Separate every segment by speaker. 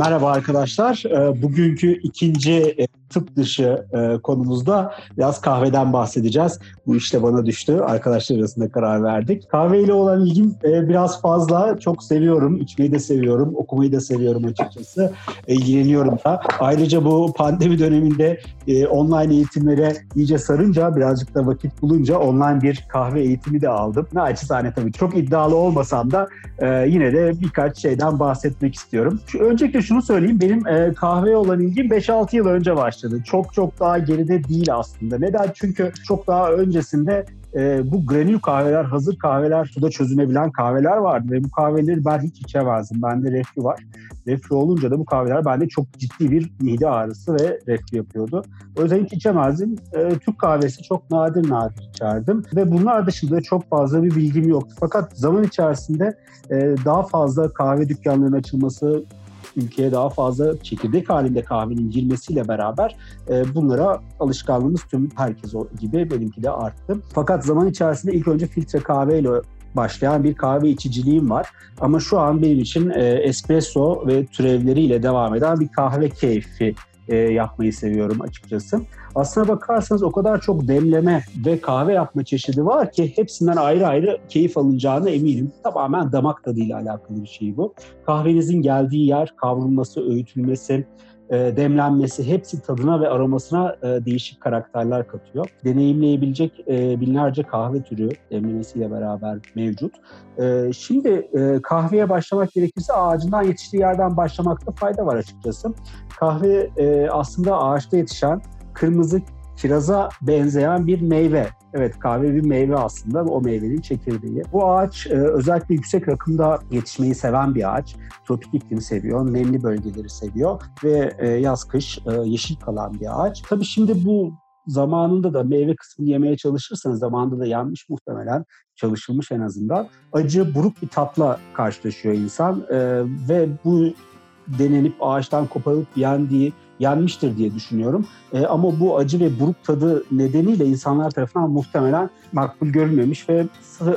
Speaker 1: Merhaba arkadaşlar. Ee, bugünkü ikinci e, tıp dışı e, konumuzda biraz kahveden bahsedeceğiz. Bu işte bana düştü. Arkadaşlar arasında karar verdik. Kahveyle olan ilgim e, biraz fazla. Çok seviyorum. İçmeyi de seviyorum. Okumayı da seviyorum açıkçası. İlgileniyorum da. Ayrıca bu pandemi döneminde online eğitimlere iyice sarınca, birazcık da vakit bulunca online bir kahve eğitimi de aldım. Naçizane tabii çok iddialı olmasam da yine de birkaç şeyden bahsetmek istiyorum. Şu, öncelikle şunu söyleyeyim. Benim e, kahveye olan ilgim 5-6 yıl önce başladı. Çok çok daha geride değil aslında. Neden? Çünkü çok daha öncesinde e, bu granül kahveler, hazır kahveler, suda çözünebilen kahveler vardı ve bu kahveleri ben hiç içemezdim. Bende reflü var. Reflü olunca da bu kahveler bende çok ciddi bir mide ağrısı ve reflü yapıyordu. O yüzden hiç içemezdim. E, Türk kahvesi çok nadir nadir içerdim ve bunlar dışında çok fazla bir bilgim yoktu. Fakat zaman içerisinde e, daha fazla kahve dükkanlarının açılması, ülkeye daha fazla çekirdek halinde kahvenin girmesiyle beraber e, bunlara alışkanlığımız tüm herkes gibi benimki de arttı. Fakat zaman içerisinde ilk önce filtre kahveyle başlayan bir kahve içiciliğim var. Ama şu an benim için e, espresso ve türevleriyle devam eden bir kahve keyfi e, yapmayı seviyorum açıkçası. Aslına bakarsanız o kadar çok demleme ve kahve yapma çeşidi var ki hepsinden ayrı ayrı keyif alınacağına eminim. Tamamen damak tadıyla alakalı bir şey bu. Kahvenizin geldiği yer, kavrulması, öğütülmesi, demlenmesi hepsi tadına ve aromasına e, değişik karakterler katıyor. Deneyimleyebilecek e, binlerce kahve türü demlemesiyle beraber mevcut. E, şimdi e, kahveye başlamak gerekirse ağacından yetiştiği yerden başlamakta fayda var açıkçası. Kahve e, aslında ağaçta yetişen kırmızı kiraza benzeyen bir meyve. Evet kahve bir meyve aslında o meyvenin çekirdeği. Bu ağaç e, özellikle yüksek rakımda yetişmeyi seven bir ağaç. Tropik iklimi seviyor, nemli bölgeleri seviyor ve e, yaz kış e, yeşil kalan bir ağaç. Tabii şimdi bu zamanında da meyve kısmını yemeye çalışırsanız zamanında da yanmış muhtemelen çalışılmış en azından. Acı buruk bir tatla karşılaşıyor insan e, ve bu denenip ağaçtan koparılıp yendiği yenmiştir diye düşünüyorum. E, ama bu acı ve buruk tadı nedeniyle insanlar tarafından muhtemelen makbul görülmemiş ve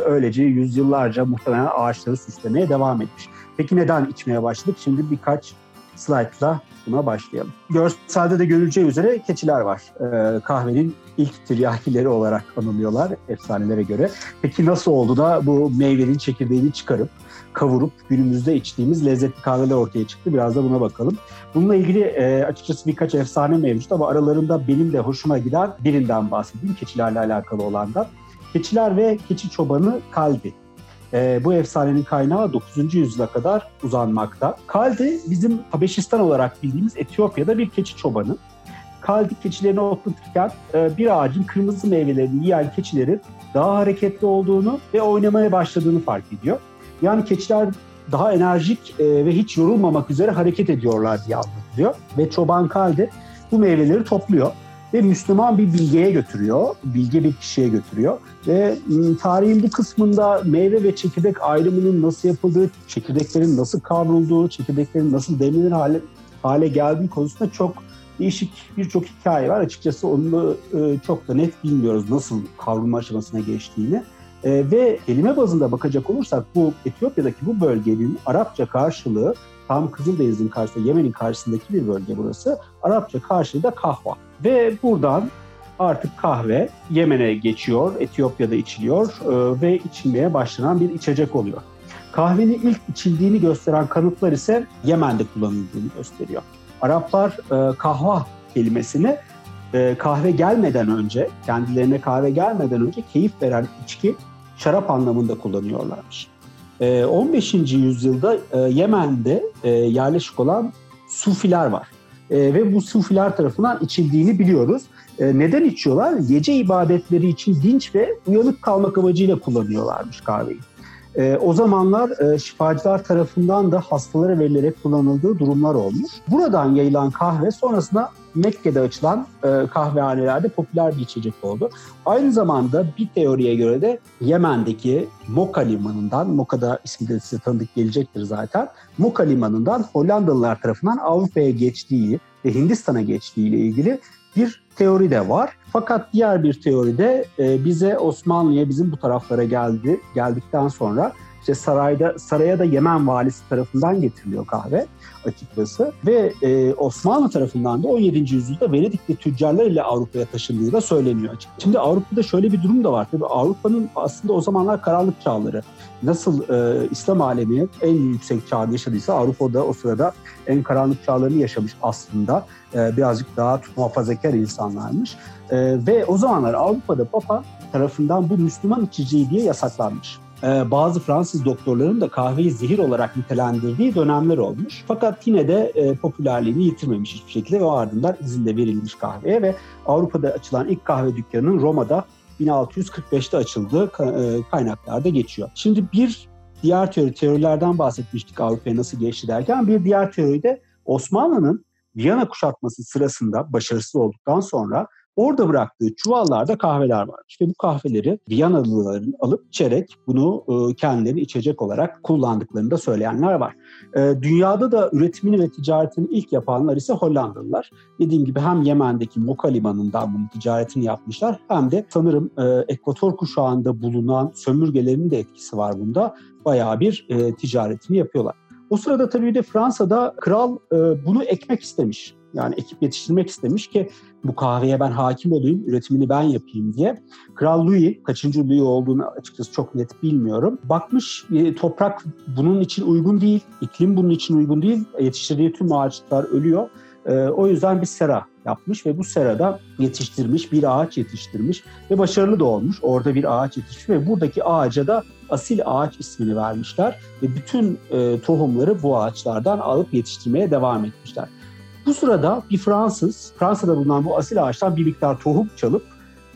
Speaker 1: öylece yüzyıllarca muhtemelen ağaçları süslemeye devam etmiş. Peki neden içmeye başladık? Şimdi birkaç slaytla buna başlayalım. Görselde de görüleceği üzere keçiler var. Ee, kahvenin ilk tiryakileri olarak anılıyorlar efsanelere göre. Peki nasıl oldu da bu meyvenin çekirdeğini çıkarıp kavurup günümüzde içtiğimiz lezzetli kahveler ortaya çıktı. Biraz da buna bakalım. Bununla ilgili e, açıkçası birkaç efsane mevcut ama aralarında benim de hoşuma giden birinden bahsedeyim keçilerle alakalı olandan. Keçiler ve keçi çobanı Kaldi. E, bu efsanenin kaynağı 9. yüzyıla kadar uzanmakta. Kaldi bizim Habeşistan olarak bildiğimiz Etiyopya'da bir keçi çobanı. Kaldi keçilerini otlatırken e, bir ağacın kırmızı meyvelerini yiyen keçilerin daha hareketli olduğunu ve oynamaya başladığını fark ediyor. Yani keçiler daha enerjik e, ve hiç yorulmamak üzere hareket ediyorlar diye anlatılıyor. Ve çoban Kaldi bu meyveleri topluyor ve Müslüman bir bilgeye götürüyor, bilge bir kişiye götürüyor. Ve ıı, tarihin bu kısmında meyve ve çekirdek ayrımının nasıl yapıldığı, çekirdeklerin nasıl kavrulduğu, çekirdeklerin nasıl demlenir hale, hale geldiği konusunda çok değişik birçok hikaye var. Açıkçası onu ıı, çok da net bilmiyoruz nasıl kavrulma aşamasına geçtiğini. E, ve kelime bazında bakacak olursak bu Etiyopya'daki bu bölgenin Arapça karşılığı tam Kızıldeniz'in karşısında Yemen'in karşısındaki bir bölge burası. Arapça karşılığı da kahva. Ve buradan artık kahve Yemen'e geçiyor, Etiyopya'da içiliyor e, ve içilmeye başlanan bir içecek oluyor. Kahvenin ilk içildiğini gösteren kanıtlar ise Yemen'de kullanıldığını gösteriyor. Araplar e, kahva kelimesini e, kahve gelmeden önce, kendilerine kahve gelmeden önce keyif veren içki, şarap anlamında kullanıyorlarmış. 15. yüzyılda Yemen'de yerleşik olan Sufiler var. Ve bu Sufiler tarafından içildiğini biliyoruz. Neden içiyorlar? Gece ibadetleri için dinç ve uyanık kalmak amacıyla kullanıyorlarmış kahveyi. E, o zamanlar e, şifacılar tarafından da hastalara verilerek kullanıldığı durumlar olmuş. Buradan yayılan kahve sonrasında Mekke'de açılan e, kahvehanelerde popüler bir içecek oldu. Aynı zamanda bir teoriye göre de Yemen'deki Moka limanından, Moka'da ismi de size tanıdık gelecektir zaten, Moka limanından Hollandalılar tarafından Avrupa'ya geçtiği ve Hindistan'a geçtiği ile ilgili bir teori de var. Fakat diğer bir teoride e, bize Osmanlı'ya bizim bu taraflara geldi geldikten sonra İşte sarayda saraya da Yemen valisi tarafından getiriliyor kahve açıkçası ve e, Osmanlı tarafından da 17. yüzyılda Venedikli tüccarlar ile Avrupa'ya taşındığı da söyleniyor açıkçası. Şimdi Avrupa'da şöyle bir durum da var. Tabii Avrupa'nın aslında o zamanlar karanlık çağları. Nasıl e, İslam alemi en yüksek çağda yaşadıysa Avrupa'da o sırada en karanlık çağlarını yaşamış aslında. E, birazcık daha muhafazakar insanlarmış. E, ve o zamanlar Avrupa'da Papa tarafından bu Müslüman içeceği diye yasaklanmış. Ee, bazı Fransız doktorların da kahveyi zehir olarak nitelendirdiği dönemler olmuş. Fakat yine de e, popülerliğini yitirmemiş hiçbir şekilde ve o ardından izin de verilmiş kahveye ve Avrupa'da açılan ilk kahve dükkanının Roma'da 1645'te açıldığı e, kaynaklarda geçiyor. Şimdi bir diğer teori, teorilerden bahsetmiştik Avrupa'ya nasıl geçti derken bir diğer teori de Osmanlı'nın Viyana kuşatması sırasında başarısız olduktan sonra Orada bıraktığı çuvallarda kahveler varmış ve bu kahveleri Viyanalıların alıp içerek bunu e, kendileri içecek olarak kullandıklarını da söyleyenler var. E, dünyada da üretimini ve ticaretini ilk yapanlar ise Hollandalılar. Dediğim gibi hem Yemen'deki Moka limanından bunun ticaretini yapmışlar hem de sanırım e, Ekvator kuşağında bulunan sömürgelerin de etkisi var bunda. Bayağı bir ticaretini yapıyorlar. O sırada tabii de Fransa'da kral bunu ekmek istemiş. Yani ekip yetiştirmek istemiş ki bu kahveye ben hakim olayım, üretimini ben yapayım diye. Kral Louis, kaçıncı Louis olduğunu açıkçası çok net bilmiyorum. Bakmış e, toprak bunun için uygun değil, iklim bunun için uygun değil. Yetiştirdiği tüm ağaçlar ölüyor. E, o yüzden bir sera yapmış ve bu serada yetiştirmiş, bir ağaç yetiştirmiş ve başarılı da olmuş. Orada bir ağaç yetişmiş ve buradaki ağaca da asil ağaç ismini vermişler ve bütün e, tohumları bu ağaçlardan alıp yetiştirmeye devam etmişler. Bu sırada bir Fransız, Fransa'da bulunan bu asil ağaçtan bir miktar tohum çalıp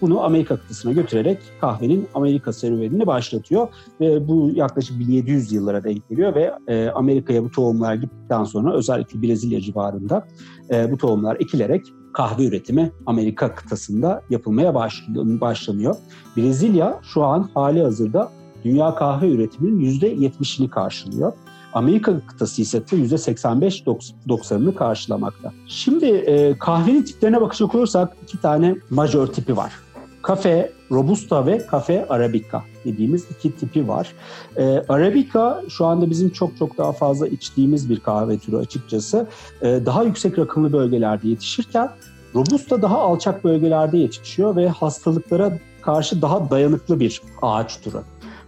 Speaker 1: bunu Amerika kıtasına götürerek kahvenin Amerika serüvenini başlatıyor. Ve bu yaklaşık 1700 yıllara denk geliyor ve e, Amerika'ya bu tohumlar gittikten sonra özellikle Brezilya civarında e, bu tohumlar ekilerek kahve üretimi Amerika kıtasında yapılmaya başlanıyor. Brezilya şu an hali hazırda dünya kahve üretiminin %70'ini karşılıyor. Amerika kıtası ise %85-90'ını karşılamakta. Şimdi e, kahvenin tiplerine bakacak olursak iki tane majör tipi var. Kafe Robusta ve Kafe Arabica dediğimiz iki tipi var. E, Arabica şu anda bizim çok çok daha fazla içtiğimiz bir kahve türü açıkçası. E, daha yüksek rakımlı bölgelerde yetişirken Robusta daha alçak bölgelerde yetişiyor ve hastalıklara karşı daha dayanıklı bir ağaç türü.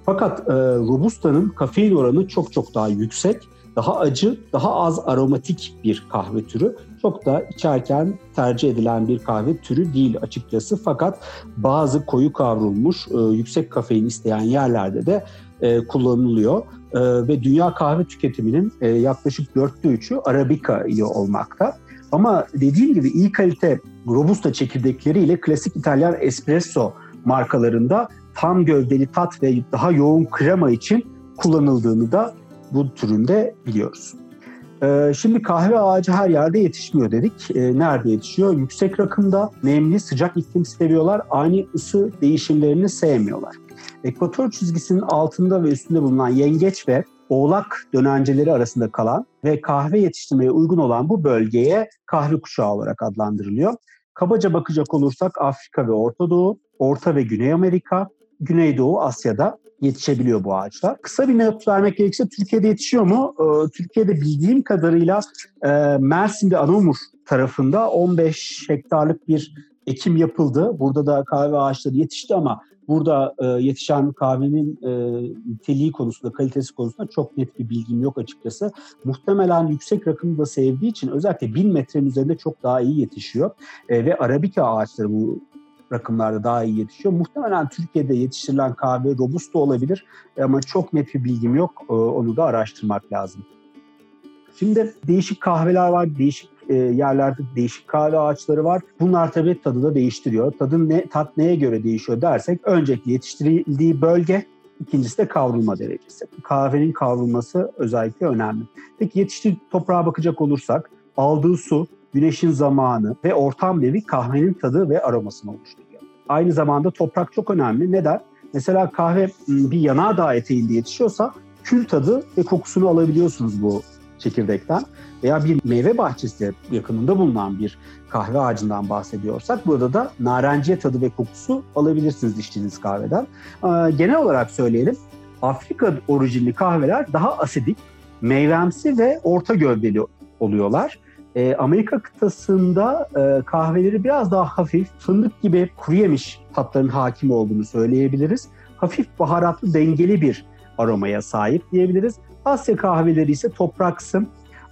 Speaker 1: Fakat e, Robusta'nın kafein oranı çok çok daha yüksek. Daha acı, daha az aromatik bir kahve türü. Çok da içerken tercih edilen bir kahve türü değil açıkçası. Fakat bazı koyu kavrulmuş, e, yüksek kafein isteyen yerlerde de e, kullanılıyor. E, ve dünya kahve tüketiminin e, yaklaşık dörtte üçü Arabica ile olmakta. Ama dediğim gibi iyi kalite Robusta çekirdekleriyle klasik İtalyan espresso markalarında tam gövdeli tat ve daha yoğun krema için kullanıldığını da bu türünde biliyoruz. Ee, şimdi kahve ağacı her yerde yetişmiyor dedik. Ee, nerede yetişiyor? Yüksek rakımda, nemli, sıcak iklim seviyorlar. Ani ısı değişimlerini sevmiyorlar. Ekvator çizgisinin altında ve üstünde bulunan yengeç ve oğlak dönenceleri arasında kalan ve kahve yetiştirmeye uygun olan bu bölgeye kahve kuşağı olarak adlandırılıyor. Kabaca bakacak olursak Afrika ve Orta Doğu, Orta ve Güney Amerika, Güneydoğu Asya'da yetişebiliyor bu ağaçlar. Kısa bir not vermek gerekirse Türkiye'de yetişiyor mu? Ee, Türkiye'de bildiğim kadarıyla e, Mersin'de Anamur tarafında 15 hektarlık bir ekim yapıldı. Burada da kahve ağaçları yetişti ama burada e, yetişen kahvenin e, niteliği konusunda, kalitesi konusunda çok net bir bilgim yok açıkçası. Muhtemelen yüksek rakımı da sevdiği için özellikle 1000 metrenin üzerinde çok daha iyi yetişiyor. E, ve Arabika ağaçları bu rakımlarda daha iyi yetişiyor. Muhtemelen Türkiye'de yetiştirilen kahve robusta olabilir ama çok net bir bilgim yok. Ee, onu da araştırmak lazım. Şimdi değişik kahveler var, değişik e, yerlerde değişik kahve ağaçları var. Bunlar tabii tadı da değiştiriyor. Tadın ne, tat neye göre değişiyor dersek öncelikle yetiştirildiği bölge, ikincisi de kavrulma derecesi. Kahvenin kavrulması özellikle önemli. Peki yetiştiği toprağa bakacak olursak aldığı su, güneşin zamanı ve ortam nevi kahvenin tadı ve aromasını oluşturuyor. Aynı zamanda toprak çok önemli. Neden? Mesela kahve ıı, bir yanardağ eteğinde yetişiyorsa kül tadı ve kokusunu alabiliyorsunuz bu çekirdekten. Veya bir meyve bahçesi yakınında bulunan bir kahve ağacından bahsediyorsak burada da narenciye tadı ve kokusu alabilirsiniz içtiğiniz kahveden. Genel olarak söyleyelim Afrika orijinli kahveler daha asidik, meyvemsi ve orta gövdeli oluyorlar. E, Amerika kıtasında e, kahveleri biraz daha hafif, fındık gibi kuru yemiş tatların hakim olduğunu söyleyebiliriz. Hafif baharatlı dengeli bir aromaya sahip diyebiliriz. Asya kahveleri ise topraksı,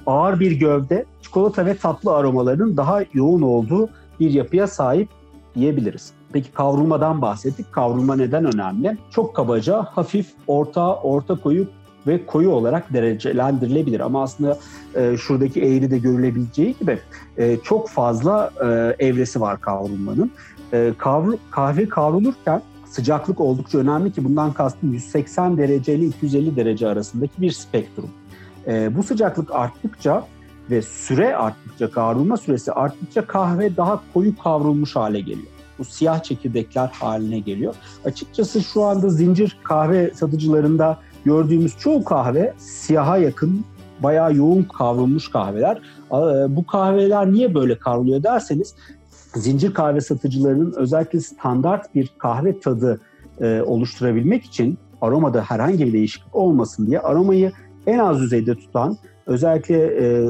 Speaker 1: ağır bir gövde, çikolata ve tatlı aromalarının daha yoğun olduğu bir yapıya sahip diyebiliriz. Peki kavrulmadan bahsettik. Kavrulma neden önemli? Çok kabaca hafif, orta, orta koyu ve koyu olarak derecelendirilebilir. Ama aslında e, şuradaki eğri de görülebileceği gibi e, çok fazla e, evresi var kavrulmanın. E, kavru, kahve kavrulurken sıcaklık oldukça önemli ki bundan kastım 180 derece ile 250 derece arasındaki bir spektrum. E, bu sıcaklık arttıkça ve süre arttıkça, kavrulma süresi arttıkça kahve daha koyu kavrulmuş hale geliyor. Bu siyah çekirdekler haline geliyor. Açıkçası şu anda zincir kahve satıcılarında gördüğümüz çoğu kahve siyaha yakın, bayağı yoğun kavrulmuş kahveler. Bu kahveler niye böyle kavruluyor derseniz zincir kahve satıcılarının özellikle standart bir kahve tadı e, oluşturabilmek için aromada herhangi bir değişiklik olmasın diye aromayı en az düzeyde tutan özellikle e,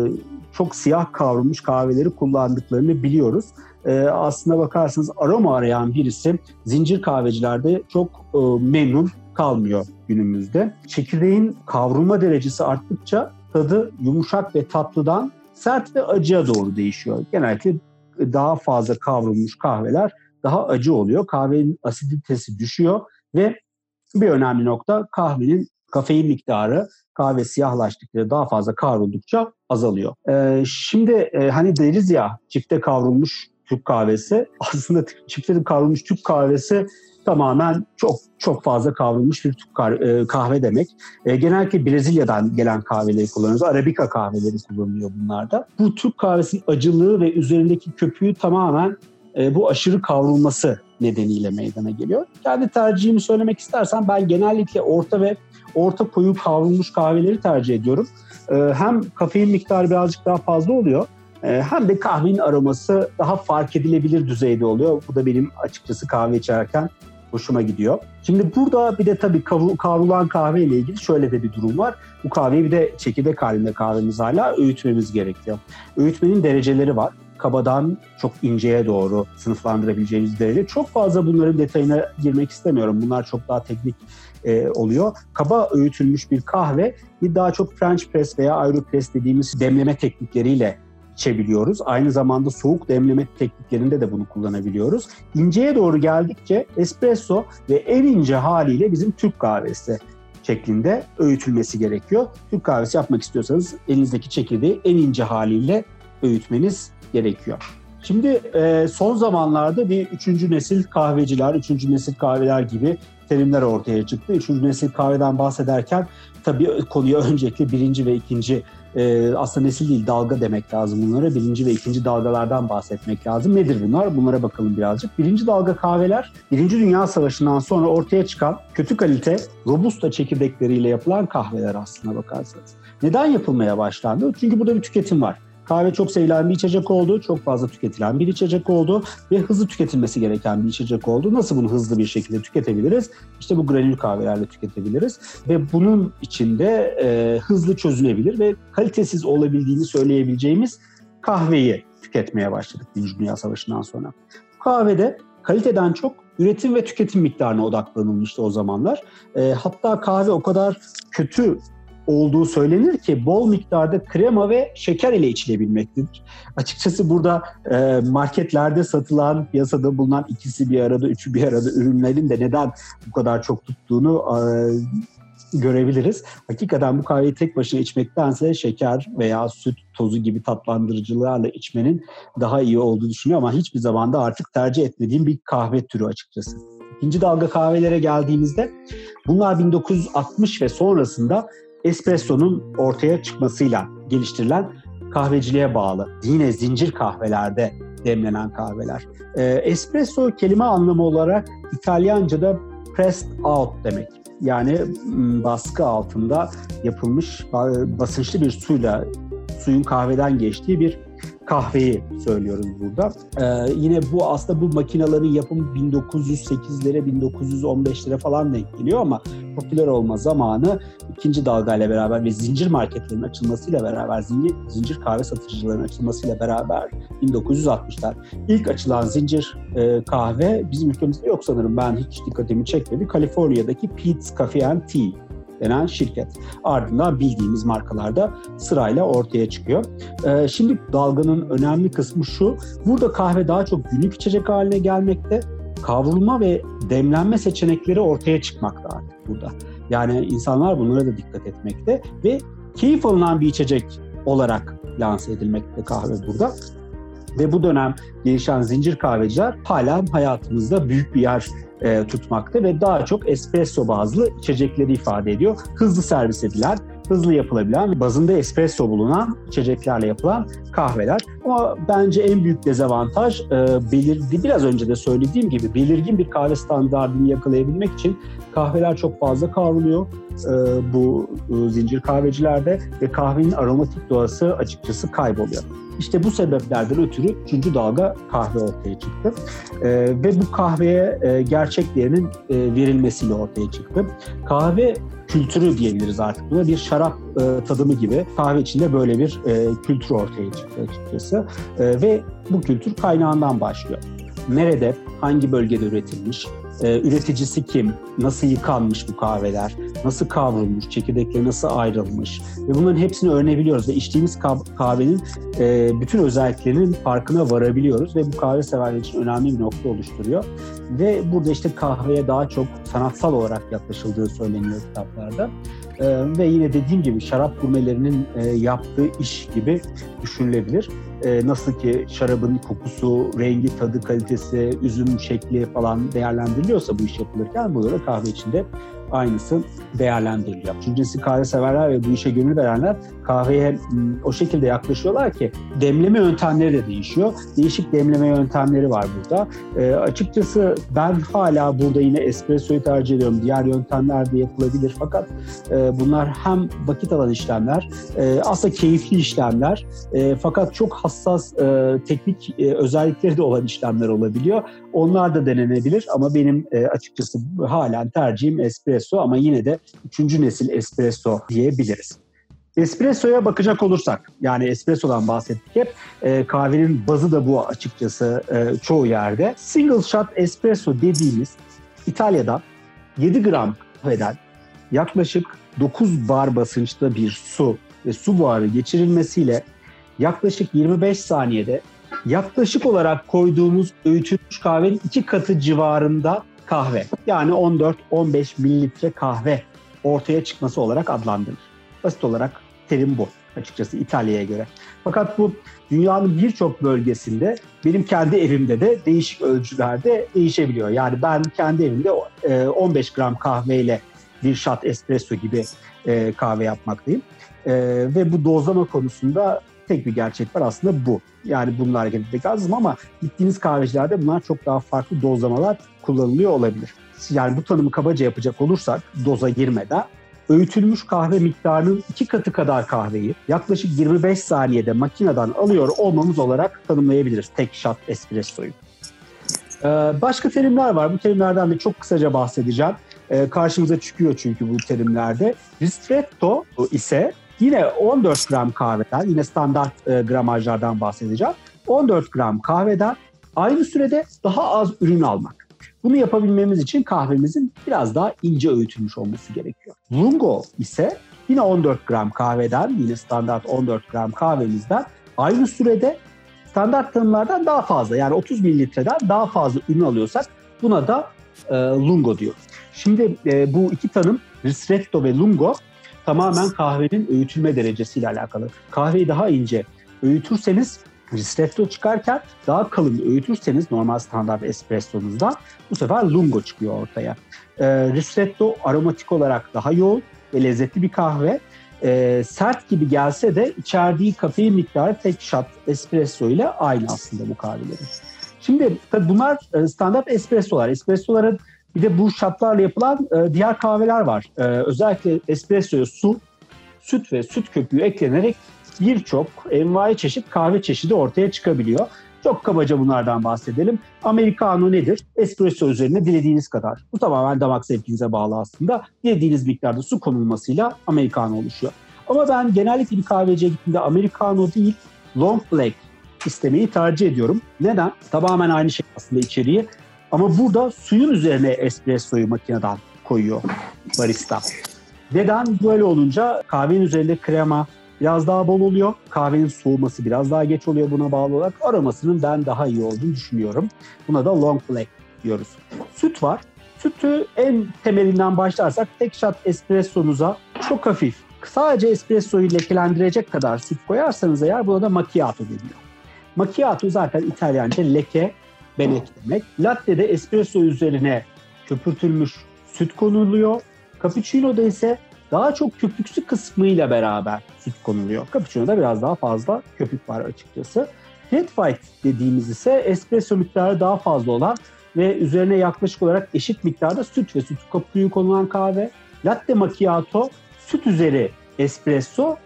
Speaker 1: çok siyah kavrulmuş kahveleri kullandıklarını biliyoruz. E, aslına bakarsanız aroma arayan birisi zincir kahvecilerde çok e, memnun kalmıyor günümüzde. Çekirdeğin kavrulma derecesi arttıkça tadı yumuşak ve tatlıdan sert ve acıya doğru değişiyor. Genellikle daha fazla kavrulmuş kahveler daha acı oluyor. Kahvenin asiditesi düşüyor ve bir önemli nokta kahvenin kafein miktarı kahve siyahlaştıkça daha fazla kavruldukça azalıyor. Ee, şimdi e, hani deriz ya çifte kavrulmuş Türk kahvesi aslında çifte kavrulmuş Türk kahvesi tamamen çok çok fazla kavrulmuş bir e, kahve demek. E, genellikle Brezilya'dan gelen kahveleri kullanıyoruz. Arabica kahveleri kullanılıyor bunlarda. Bu Türk kahvesinin acılığı ve üzerindeki köpüğü tamamen e, bu aşırı kavrulması nedeniyle meydana geliyor. Kendi tercihimi söylemek istersen ben genellikle orta ve orta koyu kavrulmuş kahveleri tercih ediyorum. E, hem kafein miktarı birazcık daha fazla oluyor hem de kahvenin aroması daha fark edilebilir düzeyde oluyor. Bu da benim açıkçası kahve içerken hoşuma gidiyor. Şimdi burada bir de tabii kavrulan kahve ile ilgili şöyle de bir durum var. Bu kahveyi bir de çekirdek halinde kahvemiz hala öğütmemiz gerekiyor. Öğütmenin dereceleri var. Kabadan çok inceye doğru sınıflandırabileceğimiz derece. Çok fazla bunların detayına girmek istemiyorum. Bunlar çok daha teknik e, oluyor. Kaba öğütülmüş bir kahve bir daha çok French press veya Aeropress dediğimiz demleme teknikleriyle içebiliyoruz. Aynı zamanda soğuk demleme tekniklerinde de bunu kullanabiliyoruz. İnceye doğru geldikçe espresso ve en ince haliyle bizim Türk kahvesi şeklinde öğütülmesi gerekiyor. Türk kahvesi yapmak istiyorsanız elinizdeki çekirdeği en ince haliyle öğütmeniz gerekiyor. Şimdi e, son zamanlarda bir üçüncü nesil kahveciler, üçüncü nesil kahveler gibi terimler ortaya çıktı. Üçüncü nesil kahveden bahsederken tabii konuya öncelikle birinci ve ikinci e, aslında nesil değil dalga demek lazım bunlara. Birinci ve ikinci dalgalardan bahsetmek lazım. Nedir bunlar? Bunlara bakalım birazcık. Birinci dalga kahveler Birinci Dünya Savaşı'ndan sonra ortaya çıkan kötü kalite robusta çekirdekleriyle yapılan kahveler aslına bakarsanız. Neden yapılmaya başlandı? Çünkü burada bir tüketim var. Kahve çok sevilen bir içecek oldu, çok fazla tüketilen bir içecek oldu ve hızlı tüketilmesi gereken bir içecek oldu. Nasıl bunu hızlı bir şekilde tüketebiliriz? İşte bu granül kahvelerle tüketebiliriz ve bunun içinde e, hızlı çözülebilir ve kalitesiz olabildiğini söyleyebileceğimiz kahveyi tüketmeye başladık Birinci Dünya Savaşı'ndan sonra. Kahvede kaliteden çok üretim ve tüketim miktarına odaklanılmıştı o zamanlar. E, hatta kahve o kadar kötü olduğu söylenir ki bol miktarda krema ve şeker ile içilebilmektedir. Açıkçası burada e, marketlerde satılan, piyasada bulunan ikisi bir arada, üçü bir arada ürünlerin de neden bu kadar çok tuttuğunu e, görebiliriz. Hakikaten bu kahveyi tek başına içmektense şeker veya süt tozu gibi tatlandırıcılarla içmenin daha iyi olduğunu düşünüyorum ama hiçbir zaman da artık tercih etmediğim bir kahve türü açıkçası. İkinci dalga kahvelere geldiğimizde bunlar 1960 ve sonrasında espresso'nun ortaya çıkmasıyla geliştirilen kahveciliğe bağlı. Yine zincir kahvelerde demlenen kahveler. E, espresso kelime anlamı olarak İtalyanca'da pressed out demek. Yani baskı altında yapılmış basınçlı bir suyla suyun kahveden geçtiği bir kahveyi söylüyoruz burada. Ee, yine bu aslında bu makinelerin yapımı 1908'lere 1915'lere falan denk geliyor ama popüler olma zamanı ikinci dalgayla beraber ve zincir marketlerin açılmasıyla beraber zincir, zincir kahve satıcılarının açılmasıyla beraber 1960'lar. İlk açılan zincir e, kahve bizim ülkemizde yok sanırım. Ben hiç dikkatimi çekmedi. Kaliforniya'daki Pete's Coffee and Tea denen şirket. Ardından bildiğimiz markalarda sırayla ortaya çıkıyor. Ee, şimdi dalganın önemli kısmı şu. Burada kahve daha çok günlük içecek haline gelmekte. Kavrulma ve demlenme seçenekleri ortaya çıkmakta artık burada. Yani insanlar bunlara da dikkat etmekte ve keyif alınan bir içecek olarak lanse edilmekte kahve burada. Ve bu dönem gelişen zincir kahveciler hala hayatımızda büyük bir yer e, tutmakta ve daha çok espresso bazlı içecekleri ifade ediyor. Hızlı servis edilen, hızlı yapılabilen, bazında espresso bulunan içeceklerle yapılan kahveler. Ama bence en büyük dezavantaj e, belirdi biraz önce de söylediğim gibi belirgin bir kahve standartını yakalayabilmek için kahveler çok fazla kavruluyor e, bu e, zincir kahvecilerde ve kahvenin aromatik doğası açıkçası kayboluyor. İşte bu sebeplerden ötürü üçüncü dalga kahve ortaya çıktı. E, ve bu kahveye e, gerçek e, verilmesiyle ortaya çıktı. Kahve kültürü diyebiliriz artık buna. Bir şarap e, tadımı gibi kahve içinde böyle bir e, kültür ortaya çıktı açıkçası. E, ve bu kültür kaynağından başlıyor. Nerede, hangi bölgede üretilmiş, e, üreticisi kim, nasıl yıkanmış bu kahveler, nasıl kavrulmuş, çekirdekleri nasıl ayrılmış ve bunların hepsini öğrenebiliyoruz ve içtiğimiz kahvenin e, bütün özelliklerinin farkına varabiliyoruz ve bu kahve severler için önemli bir nokta oluşturuyor. Ve burada işte kahveye daha çok sanatsal olarak yaklaşıldığı söyleniyor kitaplarda. E, ve yine dediğim gibi şarap gurmelerinin e, yaptığı iş gibi düşünülebilir. E, nasıl ki şarabın kokusu, rengi, tadı, kalitesi, üzüm şekli falan değerlendiriliyorsa bu iş yapılırken burada da kahve içinde aynısı değerlendiriliyor. Üçüncüsü kahve severler ve bu işe gönül verenler kahveye o şekilde yaklaşıyorlar ki demleme yöntemleri de değişiyor. Değişik demleme yöntemleri var burada. E, açıkçası ben hala burada yine espressoyu tercih ediyorum. Diğer yöntemler de yapılabilir fakat e, bunlar hem vakit alan işlemler, e, aslında keyifli işlemler e, fakat çok hassas e, teknik e, özellikleri de olan işlemler olabiliyor. Onlar da denenebilir ama benim e, açıkçası halen tercihim espresso ama yine de üçüncü nesil espresso diyebiliriz. Espresso'ya bakacak olursak, yani espresso'dan bahsettik hep, e, kahvenin bazı da bu açıkçası e, çoğu yerde. Single shot espresso dediğimiz İtalya'da 7 gram kahveden yaklaşık 9 bar basınçta bir su ve su buharı geçirilmesiyle yaklaşık 25 saniyede yaklaşık olarak koyduğumuz öğütülmüş kahvenin iki katı civarında kahve yani 14-15 mililitre kahve ortaya çıkması olarak adlandırılır. Basit olarak terim bu açıkçası İtalya'ya göre. Fakat bu dünyanın birçok bölgesinde benim kendi evimde de değişik ölçülerde değişebiliyor. Yani ben kendi evimde 15 gram kahveyle bir shot espresso gibi kahve yapmaktayım. Ve bu dozlama konusunda tek bir gerçek var aslında bu. Yani bununla hareket etmek lazım ama gittiğiniz kahvecilerde bunlar çok daha farklı dozlamalar kullanılıyor olabilir. Yani bu tanımı kabaca yapacak olursak doza girmeden öğütülmüş kahve miktarının iki katı kadar kahveyi yaklaşık 25 saniyede makineden alıyor olmamız olarak tanımlayabiliriz tek shot espressoyu. Ee, başka terimler var. Bu terimlerden de çok kısaca bahsedeceğim. Ee, karşımıza çıkıyor çünkü bu terimlerde. Ristretto ise Yine 14 gram kahveden, yine standart e, gramajlardan bahsedeceğim. 14 gram kahveden aynı sürede daha az ürün almak. Bunu yapabilmemiz için kahvemizin biraz daha ince öğütülmüş olması gerekiyor. Lungo ise yine 14 gram kahveden, yine standart 14 gram kahvemizden aynı sürede standart tanımlardan daha fazla yani 30 mililitreden daha fazla ürün alıyorsak buna da e, lungo diyor. Şimdi e, bu iki tanım ristretto ve lungo tamamen kahvenin öğütülme derecesiyle alakalı. Kahveyi daha ince öğütürseniz ristretto çıkarken daha kalın öğütürseniz normal standart espressonuzda bu sefer lungo çıkıyor ortaya. E, ristretto aromatik olarak daha yoğun ve lezzetli bir kahve. E, sert gibi gelse de içerdiği kafein miktarı tek shot espresso ile aynı aslında bu kahvelerin. Şimdi tabii bunlar e, standart espressolar. Espressoların bir de bu şatlarla yapılan e, diğer kahveler var. E, özellikle espressoya su, süt ve süt köpüğü eklenerek birçok envai çeşit kahve çeşidi ortaya çıkabiliyor. Çok kabaca bunlardan bahsedelim. Americano nedir? Espresso üzerine dilediğiniz kadar. Bu tamamen damak zevkinize bağlı aslında. Dilediğiniz miktarda su konulmasıyla Americano oluşuyor. Ama ben genellikle bir kahveciye gittiğimde Americano değil, Long Black istemeyi tercih ediyorum. Neden? Tamamen aynı şey aslında içeriği. Ama burada suyun üzerine espressoyu makineden koyuyor barista. Neden? Böyle olunca kahvenin üzerinde krema biraz daha bol oluyor. Kahvenin soğuması biraz daha geç oluyor buna bağlı olarak. Aromasının ben daha iyi olduğunu düşünüyorum. Buna da long black diyoruz. Süt var. Sütü en temelinden başlarsak tek shot espressonuza çok hafif sadece espressoyu lekelendirecek kadar süt koyarsanız eğer buna da macchiato deniyor. Macchiato zaten İtalyanca leke, benek demek. Latte de espresso üzerine köpürtülmüş süt konuluyor. Cappuccino'da ise daha çok köpüksü kısmıyla beraber süt konuluyor. Cappuccino'da biraz daha fazla köpük var açıkçası. Flat white dediğimiz ise espresso miktarı daha fazla olan ve üzerine yaklaşık olarak eşit miktarda süt ve süt köpüğü konulan kahve. Latte macchiato süt üzeri espresso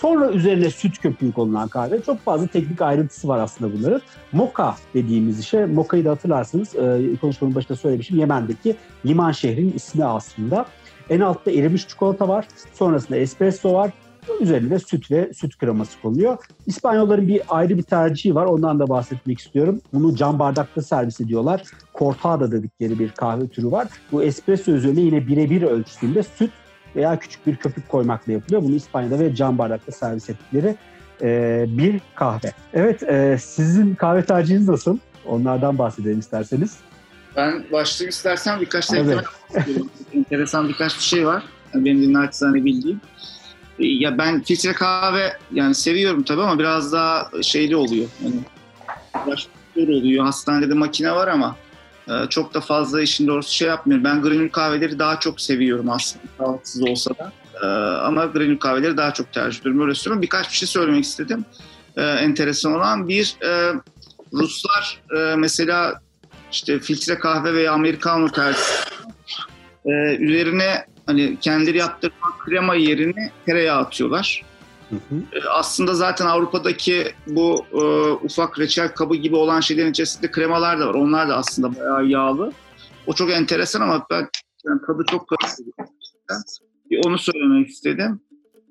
Speaker 1: Sonra üzerine süt köpüğü konulan kahve. Çok fazla teknik ayrıntısı var aslında bunların. Moka dediğimiz işe, Moka'yı da hatırlarsınız e, konuşmanın başında söylemişim. Yemen'deki liman şehrinin ismi aslında. En altta erimiş çikolata var. Sonrasında espresso var. Üzerinde süt ve süt kreması konuluyor. İspanyolların bir ayrı bir tercihi var. Ondan da bahsetmek istiyorum. Bunu cam bardakta servis ediyorlar. Cortada dedikleri bir kahve türü var. Bu espresso üzerine yine birebir ölçüsünde süt veya küçük bir köpük koymakla yapılıyor. Bunu İspanya'da ve cam bardakta servis ettikleri e, bir kahve. Evet, e, sizin kahve tercihiniz nasıl? Onlardan bahsedelim isterseniz.
Speaker 2: Ben başlayayım istersen birkaç da evet. enteresan birkaç bir şey var. Yani benim naçizane bildiğim. Ya ben filtre kahve yani seviyorum tabii ama biraz daha şeyli oluyor. Yani biraz oluyor. Hastanede de makine var ama çok da fazla işin doğrusu şey yapmıyorum. Ben granül kahveleri daha çok seviyorum aslında sağlıksız olsa da. Ee, ama granül kahveleri daha çok tercih ediyorum. Öyle söylüyorum. Birkaç bir şey söylemek istedim. Ee, enteresan olan bir e, Ruslar e, mesela işte filtre kahve veya americano tercih üzerine hani kendileri yaptırma krema yerine tereyağı atıyorlar. Hı hı. Aslında zaten Avrupa'daki bu e, ufak reçel kabı gibi olan şeylerin içerisinde kremalar da var. Onlar da aslında bayağı yağlı. O çok enteresan ama ben yani tadı çok karıştırıyor. Onu söylemek istedim.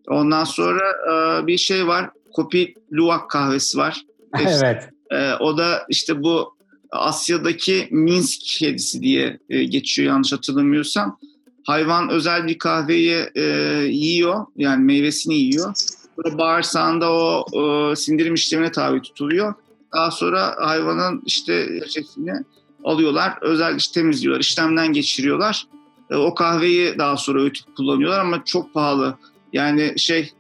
Speaker 2: Ondan sonra e, bir şey var. Kopi Luwak kahvesi var.
Speaker 1: evet.
Speaker 2: E, o da işte bu Asya'daki Minsk kedisi diye e, geçiyor yanlış hatırlamıyorsam. Hayvan özel bir kahveyi e, yiyor yani meyvesini yiyor. Bağırsağında o, o sindirim işlemine tabi tutuluyor. Daha sonra hayvanın işte reçetini alıyorlar. Özel işte temizliyorlar, işlemden geçiriyorlar. E, o kahveyi daha sonra öğütüp kullanıyorlar ama çok pahalı. Yani şey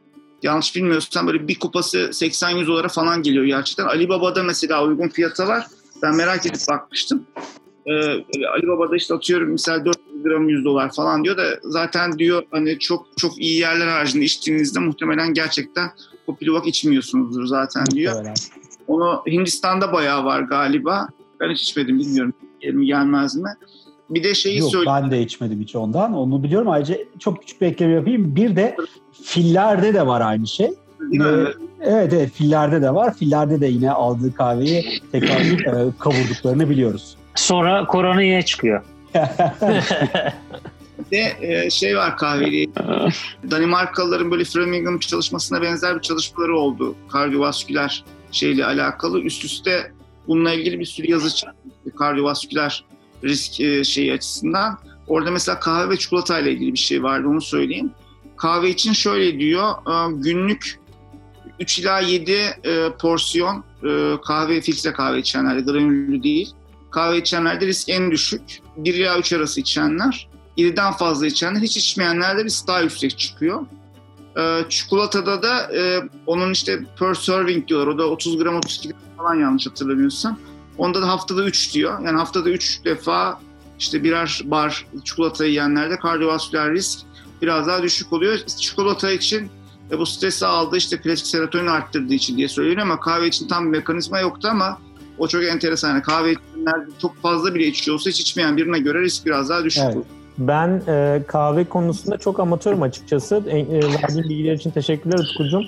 Speaker 2: yanlış bilmiyorsam böyle bir kupası 80-100 dolara falan geliyor gerçekten. Ali Baba'da mesela uygun fiyata var. Ben merak edip bakmıştım. Ee, Ali Baba'da işte atıyorum mesela 400 gram 100 dolar falan diyor da zaten diyor hani çok çok iyi yerler haricinde içtiğinizde muhtemelen gerçekten Kopiluvak içmiyorsunuzdur zaten diyor. Muhtemelen. Onu Hindistan'da bayağı var galiba. Ben hiç içmedim bilmiyorum gelir gelmez mi. Bir de şeyi
Speaker 1: Yok,
Speaker 2: söyleyeyim.
Speaker 1: Ben de içmedim hiç ondan. Onu biliyorum. Ayrıca çok küçük bir ekleme yapayım. Bir de fillerde de var aynı şey. Evet. evet evet fillerde de var. Fillerde de yine aldığı kahveyi tekrar e, kavurduklarını biliyoruz.
Speaker 3: Sonra korona yine çıkıyor.
Speaker 2: De e, şey var kahveli. Danimarkalıların böyle Framingham çalışmasına benzer bir çalışmaları oldu. Kardiyovasküler şeyle alakalı. Üst üste bununla ilgili bir sürü yazı çıktı. Kardiyovasküler risk e, şeyi açısından. Orada mesela kahve ve çikolata ile ilgili bir şey vardı onu söyleyeyim. Kahve için şöyle diyor. E, günlük 3 ila 7 e, porsiyon e, kahve, filtre kahve içenler, granüllü değil kahve içenlerde risk en düşük. 1 ila 3 arası içenler. 7'den fazla içenler, hiç içmeyenlerde risk daha yüksek çıkıyor. Ee, çikolatada da e, onun işte per serving diyorlar. O da 30 gram 32 gram falan yanlış hatırlamıyorsam. Onda da haftada 3 diyor. Yani haftada 3 defa işte birer bar çikolata yiyenlerde kardiyovasküler risk biraz daha düşük oluyor. Çikolata için e, bu stresi aldığı işte klasik serotonin arttırdığı için diye söyleniyor ama kahve için tam bir mekanizma yoktu ama o çok enteresan. Yani kahve içenler çok fazla bile içiyorsa hiç içmeyen birine göre risk biraz daha düşük. Evet.
Speaker 4: Ben e, kahve konusunda çok amatörüm açıkçası. E, e, verdiğin bilgiler için teşekkürler Utkucuğum.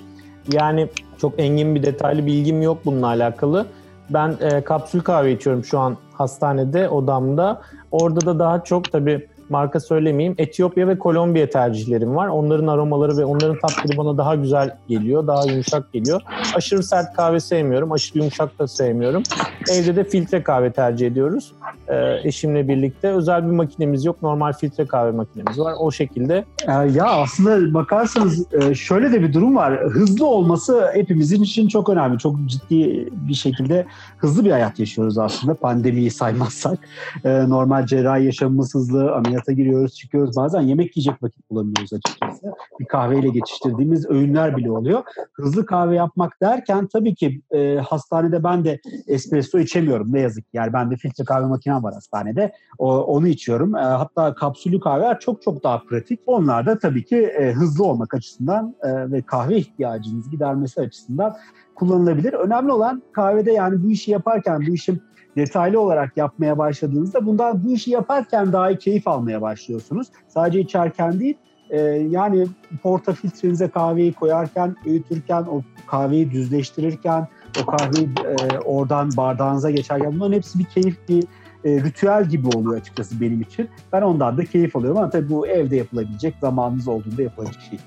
Speaker 4: Yani çok engin bir detaylı bilgim yok bununla alakalı. Ben e, kapsül kahve içiyorum şu an hastanede, odamda. Orada da daha çok tabii marka söylemeyeyim. Etiyopya ve Kolombiya tercihlerim var. Onların aromaları ve onların tatları bana daha güzel geliyor. Daha yumuşak geliyor. Aşırı sert kahve sevmiyorum. Aşırı yumuşak da sevmiyorum. Evde de filtre kahve tercih ediyoruz. Ee, eşimle birlikte. Özel bir makinemiz yok. Normal filtre kahve makinemiz var. O şekilde.
Speaker 1: Ee, ya aslında bakarsanız e, şöyle de bir durum var. Hızlı olması hepimizin için çok önemli. Çok ciddi bir şekilde hızlı bir hayat yaşıyoruz aslında. Pandemiyi saymazsak. Ee, normal cerrahi yaşamımız hızlı. Ameliyata giriyoruz, çıkıyoruz. Bazen yemek yiyecek vakit bulamıyoruz açıkçası. Bir kahveyle geçiştirdiğimiz öğünler bile oluyor. Hızlı kahve yapmak derken tabii ki e, hastanede ben de espresso içemiyorum ne yazık ki. Yani ben de filtre kahve makinem var hastanede. O, onu içiyorum. E, hatta kapsülü kahveler çok çok daha pratik. Onlar da tabii ki e, hızlı olmak açısından e, ve kahve ihtiyacınızı gidermesi açısından kullanılabilir. Önemli olan kahvede yani bu işi yaparken bu işin detaylı olarak yapmaya başladığınızda bundan bu işi yaparken daha iyi keyif almaya başlıyorsunuz. Sadece içerken değil e, yani porta filtrenize kahveyi koyarken, öğütürken, o kahveyi düzleştirirken, o kahveyi e, oradan bardağınıza geçerken bunların hepsi bir keyif, bir e, ritüel gibi oluyor açıkçası benim için. Ben ondan da keyif alıyorum ama tabii bu evde yapılabilecek, zamanınız olduğunda yapılacak şey.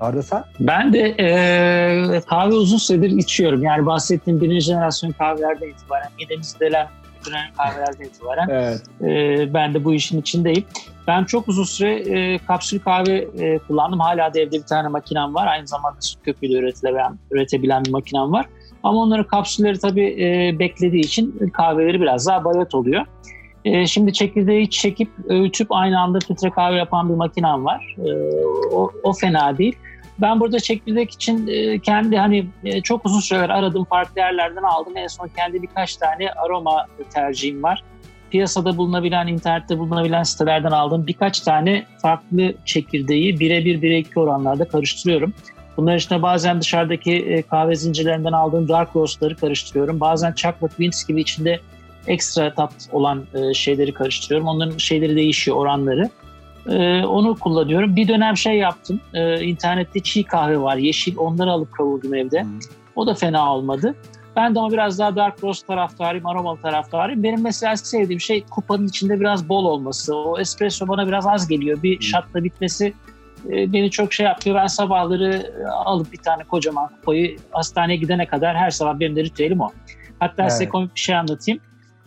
Speaker 1: Arda sen?
Speaker 3: Ben de e, kahve uzun süredir içiyorum. Yani bahsettiğim birinci jenerasyon kahvelerden itibaren, midemizi delen dönen kahvelerden itibaren evet. e, ben de bu işin içindeyim. Ben çok uzun süre e, kapsül kahve e, kullandım. Hala da evde bir tane makinem var. Aynı zamanda süt köpüğüyle üretilebilen, üretebilen bir makinem var. Ama onların kapsülleri tabii e, beklediği için kahveleri biraz daha bayat oluyor. E, şimdi çekirdeği çekip öğütüp aynı anda filtre kahve yapan bir makinem var. E, o, o fena değil. Ben burada çekirdek için e, kendi hani e, çok uzun süreler aradım farklı yerlerden aldım. En son kendi birkaç tane aroma tercihim var. Piyasada bulunabilen, internette bulunabilen sitelerden aldığım birkaç tane farklı çekirdeği birebir bire iki oranlarda karıştırıyorum. Bunlar işte bazen dışarıdaki e, kahve zincirlerinden aldığım dark roastları karıştırıyorum. Bazen chocolate beans gibi içinde ekstra tat olan şeyleri karıştırıyorum. Onların şeyleri değişiyor, oranları. Ee, onu kullanıyorum. Bir dönem şey yaptım. Ee, internette çiğ kahve var. Yeşil. Onları alıp kavurdum evde. Hmm. O da fena olmadı. Ben de ama biraz daha dark roast taraftarıyım, aromalı taraftarıyım. Benim mesela sevdiğim şey kupanın içinde biraz bol olması. O espresso bana biraz az geliyor. Bir hmm. şatla bitmesi e, beni çok şey yapıyor. Ben sabahları alıp bir tane kocaman kupayı hastaneye gidene kadar her sabah benim de ritüelim o. Hatta evet. size komik bir şey anlatayım.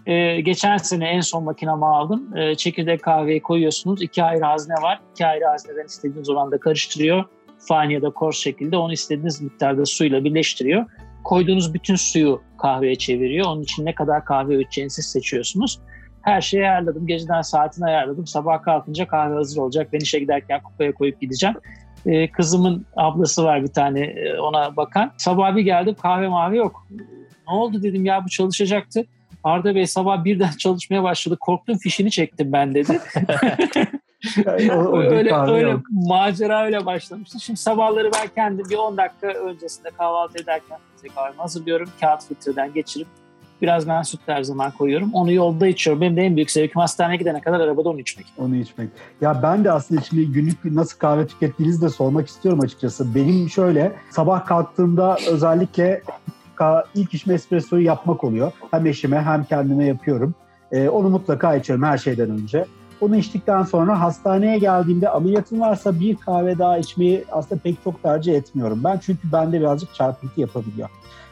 Speaker 3: Ee, geçen sene en son makinamı aldım. Ee, çekirdek kahveyi koyuyorsunuz. İki ayrı hazne var. İki ayrı hazneden istediğiniz oranda karıştırıyor. Fani ya da kors şekilde onu istediğiniz miktarda suyla birleştiriyor. Koyduğunuz bütün suyu kahveye çeviriyor. Onun için ne kadar kahve öğüteceğinizi seçiyorsunuz. Her şeyi ayarladım. Geceden saatini ayarladım. Sabah kalkınca kahve hazır olacak. Ben işe giderken kupaya koyup gideceğim. Ee, kızımın ablası var bir tane e, ona bakan. Sabah bir geldim kahve mavi yok. Ne oldu dedim ya bu çalışacaktı. Arda Bey sabah birden çalışmaya başladı. Korktum fişini çektim ben dedi. yani o, o öyle öyle yok. macera öyle başlamıştı. Şimdi sabahları ben kendim bir 10 dakika öncesinde kahvaltı ederken kahvemi hazırlıyorum. Kağıt filtreden geçirip biraz ben süt her zaman koyuyorum. Onu yolda içiyorum. Benim de en büyük zevkim hastaneye gidene kadar arabada onu içmek.
Speaker 1: Onu içmek. Ya ben de aslında şimdi günlük nasıl kahve tükettiğinizi de sormak istiyorum açıkçası. Benim şöyle sabah kalktığımda özellikle mutlaka ilk işim espressoyu yapmak oluyor. Hem eşime hem kendime yapıyorum. E, onu mutlaka içiyorum her şeyden önce. Onu içtikten sonra hastaneye geldiğimde ameliyatım varsa bir kahve daha içmeyi aslında pek çok tercih etmiyorum. Ben çünkü bende birazcık çarpıntı yapabiliyor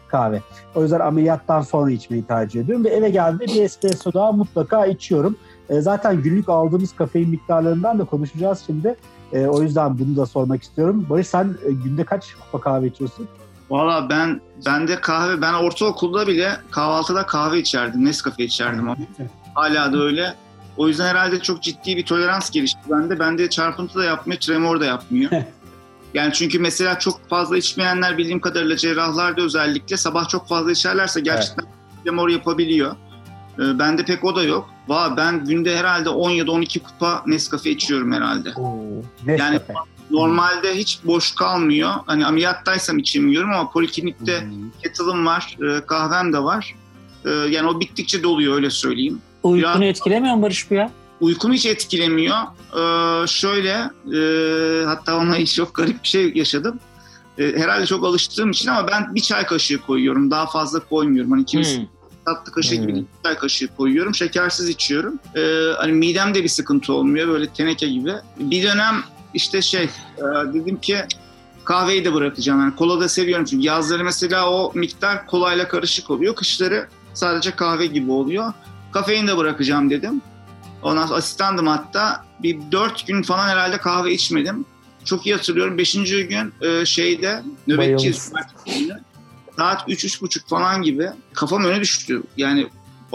Speaker 1: kahve. O yüzden ameliyattan sonra içmeyi tercih ediyorum ve eve geldiğimde bir espresso daha mutlaka içiyorum. E, zaten günlük aldığımız kafein miktarlarından da konuşacağız şimdi. E, o yüzden bunu da sormak istiyorum. Barış sen e, günde kaç kupa kahve içiyorsun?
Speaker 2: Valla ben ben de kahve ben ortaokulda bile kahvaltıda kahve içerdim. Nescafe içerdim ama. Hala da öyle. O yüzden herhalde çok ciddi bir tolerans gelişti bende. Bende çarpıntı da yapmıyor, tremor da yapmıyor. yani çünkü mesela çok fazla içmeyenler bildiğim kadarıyla cerrahlarda özellikle sabah çok fazla içerlerse gerçekten evet. tremor yapabiliyor. Ee, bende pek o da yok. Va ben günde herhalde 10 ya da 12 kupa Nescafe içiyorum herhalde. Oo, yani Normalde hiç boş kalmıyor. Hani ameliyattaysam içemiyorum ama poliklinikte kettle'ım var, e, kahvem de var. E, yani o bittikçe doluyor öyle söyleyeyim.
Speaker 3: Uykunu Biraz... etkilemiyor mu Barış bu ya?
Speaker 2: uykumu hiç etkilemiyor. Ee, şöyle e, hatta onunla çok garip bir şey yaşadım. E, herhalde çok alıştığım için ama ben bir çay kaşığı koyuyorum. Daha fazla koymuyorum. Hani kimisi hmm. tatlı kaşığı hmm. gibi bir çay kaşığı koyuyorum. Şekersiz içiyorum. E, hani midemde bir sıkıntı olmuyor. Böyle teneke gibi. Bir dönem işte şey e, dedim ki kahveyi de bırakacağım. Yani kola da seviyorum çünkü yazları mesela o miktar kolayla karışık oluyor. Kışları sadece kahve gibi oluyor. Kafeini de bırakacağım dedim. Ondan sonra asistandım hatta. Bir dört gün falan herhalde kahve içmedim. Çok iyi hatırlıyorum. Beşinci gün e, şeyde nöbetçi saat üç, üç buçuk falan gibi kafam öne düştü. Yani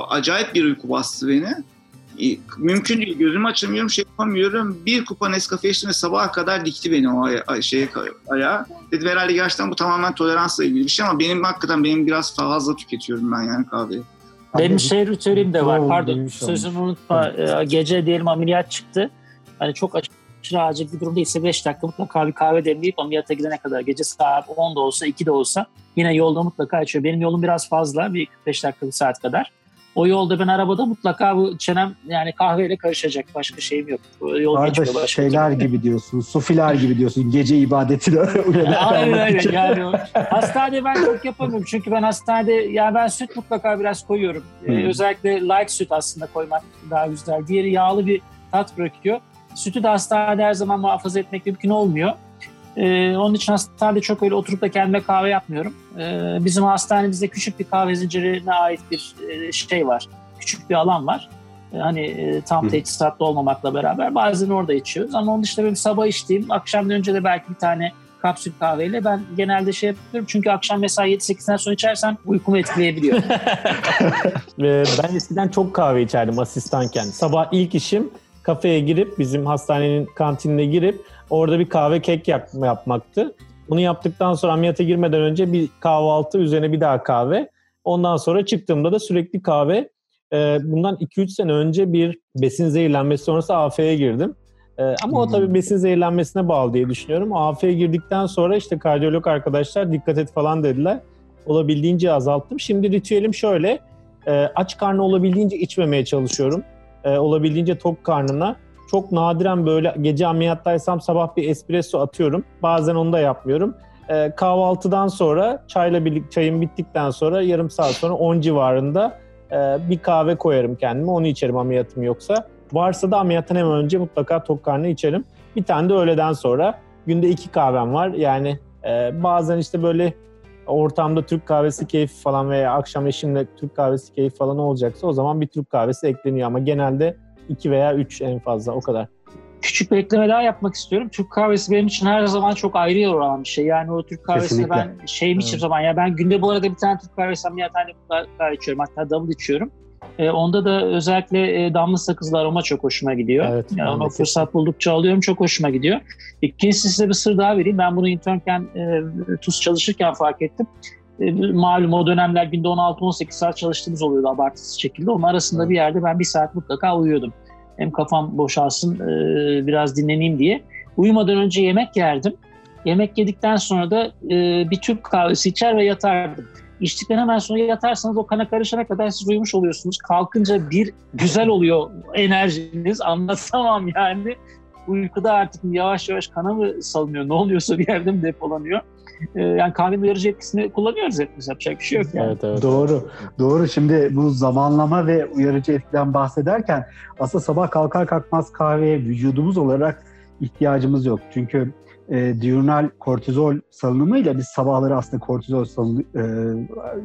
Speaker 2: acayip bir uyku bastı beni. Mümkün değil. Gözümü açamıyorum, şey yapamıyorum. Bir kupa Nescafe içtim ve sabaha kadar dikti beni o aya, şeye, ayağa. Dedim herhalde gerçekten bu tamamen toleransla ilgili bir şey ama benim hakikaten benim biraz fazla tüketiyorum ben yani kahveyi.
Speaker 3: Benim şey ritüelim de var. Pardon sözümü unutma. Ee, gece diyelim ameliyat çıktı. Hani çok aşırı acil bir durum değilse 5 dakika mutlaka bir kahve demleyip ameliyata gidene kadar gece saat 10 da olsa 2 de olsa yine yolda mutlaka içiyor. Benim yolum biraz fazla. Bir 45 dakika bir saat kadar. O yolda ben arabada mutlaka bu çenem yani kahveyle karışacak. Başka şeyim yok.
Speaker 1: Yol Arada şeyler gibi diyorsun. Sufiler gibi diyorsun. Gece ibadetine
Speaker 3: Aynen öyle. Yani hastanede ben çok yapamıyorum. Çünkü ben hastanede ya ben süt mutlaka biraz koyuyorum. Ee, hmm. Ee, özellikle light süt aslında koymak daha güzel. Diğeri yağlı bir tat bırakıyor. Sütü de hastanede her zaman muhafaza etmek mümkün olmuyor. Ee, onun için hastanede çok öyle oturup da kendime kahve yapmıyorum. Ee, bizim hastanemizde küçük bir kahve zincirine ait bir e, şey var. Küçük bir alan var. Ee, hani e, tam teçhizatlı olmamakla beraber bazen orada içiyoruz. Ama onun dışında benim sabah içtiğim, akşamdan önce de belki bir tane kapsül kahveyle ben genelde şey yapıyorum. Çünkü akşam mesela 7-8'den sonra içersen uykumu etkileyebiliyor.
Speaker 4: ben eskiden çok kahve içerdim asistanken. Sabah ilk işim kafeye girip bizim hastanenin kantinine girip Orada bir kahve kek yap, yapmaktı. Bunu yaptıktan sonra ameliyata girmeden önce bir kahvaltı üzerine bir daha kahve. Ondan sonra çıktığımda da sürekli kahve. Ee, bundan 2-3 sene önce bir besin zehirlenmesi sonrası AF'ye girdim. Ee, ama o tabii hmm. besin zehirlenmesine bağlı diye düşünüyorum. AF'ye girdikten sonra işte kardiyolog arkadaşlar dikkat et falan dediler. Olabildiğince azalttım. Şimdi ritüelim şöyle. E, aç karnı olabildiğince içmemeye çalışıyorum. E, olabildiğince tok karnına çok nadiren böyle gece ameliyattaysam sabah bir espresso atıyorum. Bazen onu da yapmıyorum. E, kahvaltıdan sonra çayla birlikte çayım bittikten sonra yarım saat sonra 10 civarında e, bir kahve koyarım kendime. Onu içerim ameliyatım yoksa. Varsa da ameliyattan hemen önce mutlaka tok karnı içerim. Bir tane de öğleden sonra. Günde iki kahvem var. Yani e, bazen işte böyle ortamda Türk kahvesi keyfi falan veya akşam eşimle Türk kahvesi keyfi falan olacaksa o zaman bir Türk kahvesi ekleniyor ama genelde 2 veya 3 en fazla o kadar.
Speaker 3: Küçük bir ekleme daha yapmak istiyorum. Türk kahvesi benim için her zaman çok ayrı yer olan bir şey. Yani o Türk kahvesini ben şeyim içim evet. zaman. Ya ben günde bu arada bir tane Türk kahvesi ameliyathanede mutlaka içiyorum. Hatta double içiyorum. E, onda da özellikle e, damla sakızlı aroma çok hoşuma gidiyor. Evet, yani onu fırsat buldukça alıyorum. Çok hoşuma gidiyor. İkincisi size bir sır daha vereyim. Ben bunu internken e, TUS çalışırken fark ettim. E, malum o dönemler günde 16-18 saat çalıştığımız oluyordu abartısız şekilde. Onun arasında bir yerde ben bir saat mutlaka uyuyordum. Hem kafam boşalsın e, biraz dinleneyim diye. Uyumadan önce yemek yerdim. Yemek yedikten sonra da e, bir Türk kahvesi içer ve yatardım. İçtikten hemen sonra yatarsanız o kana karışana kadar siz uyumuş oluyorsunuz. Kalkınca bir güzel oluyor enerjiniz. Anlatamam yani. Uykuda artık yavaş yavaş kana mı salınıyor? Ne oluyorsa bir yerde mi depolanıyor? Ee, yani kahvenin uyarıcı etkisini kullanıyoruz hepimiz. Yapacak bir şey yok yani. Evet,
Speaker 1: evet. Doğru. Doğru. Şimdi bu zamanlama ve uyarıcı etkiden bahsederken aslında sabah kalkar kalkmaz kahveye vücudumuz olarak ihtiyacımız yok. Çünkü e, diurnal kortizol salınımıyla biz sabahları aslında kortizol salını, e,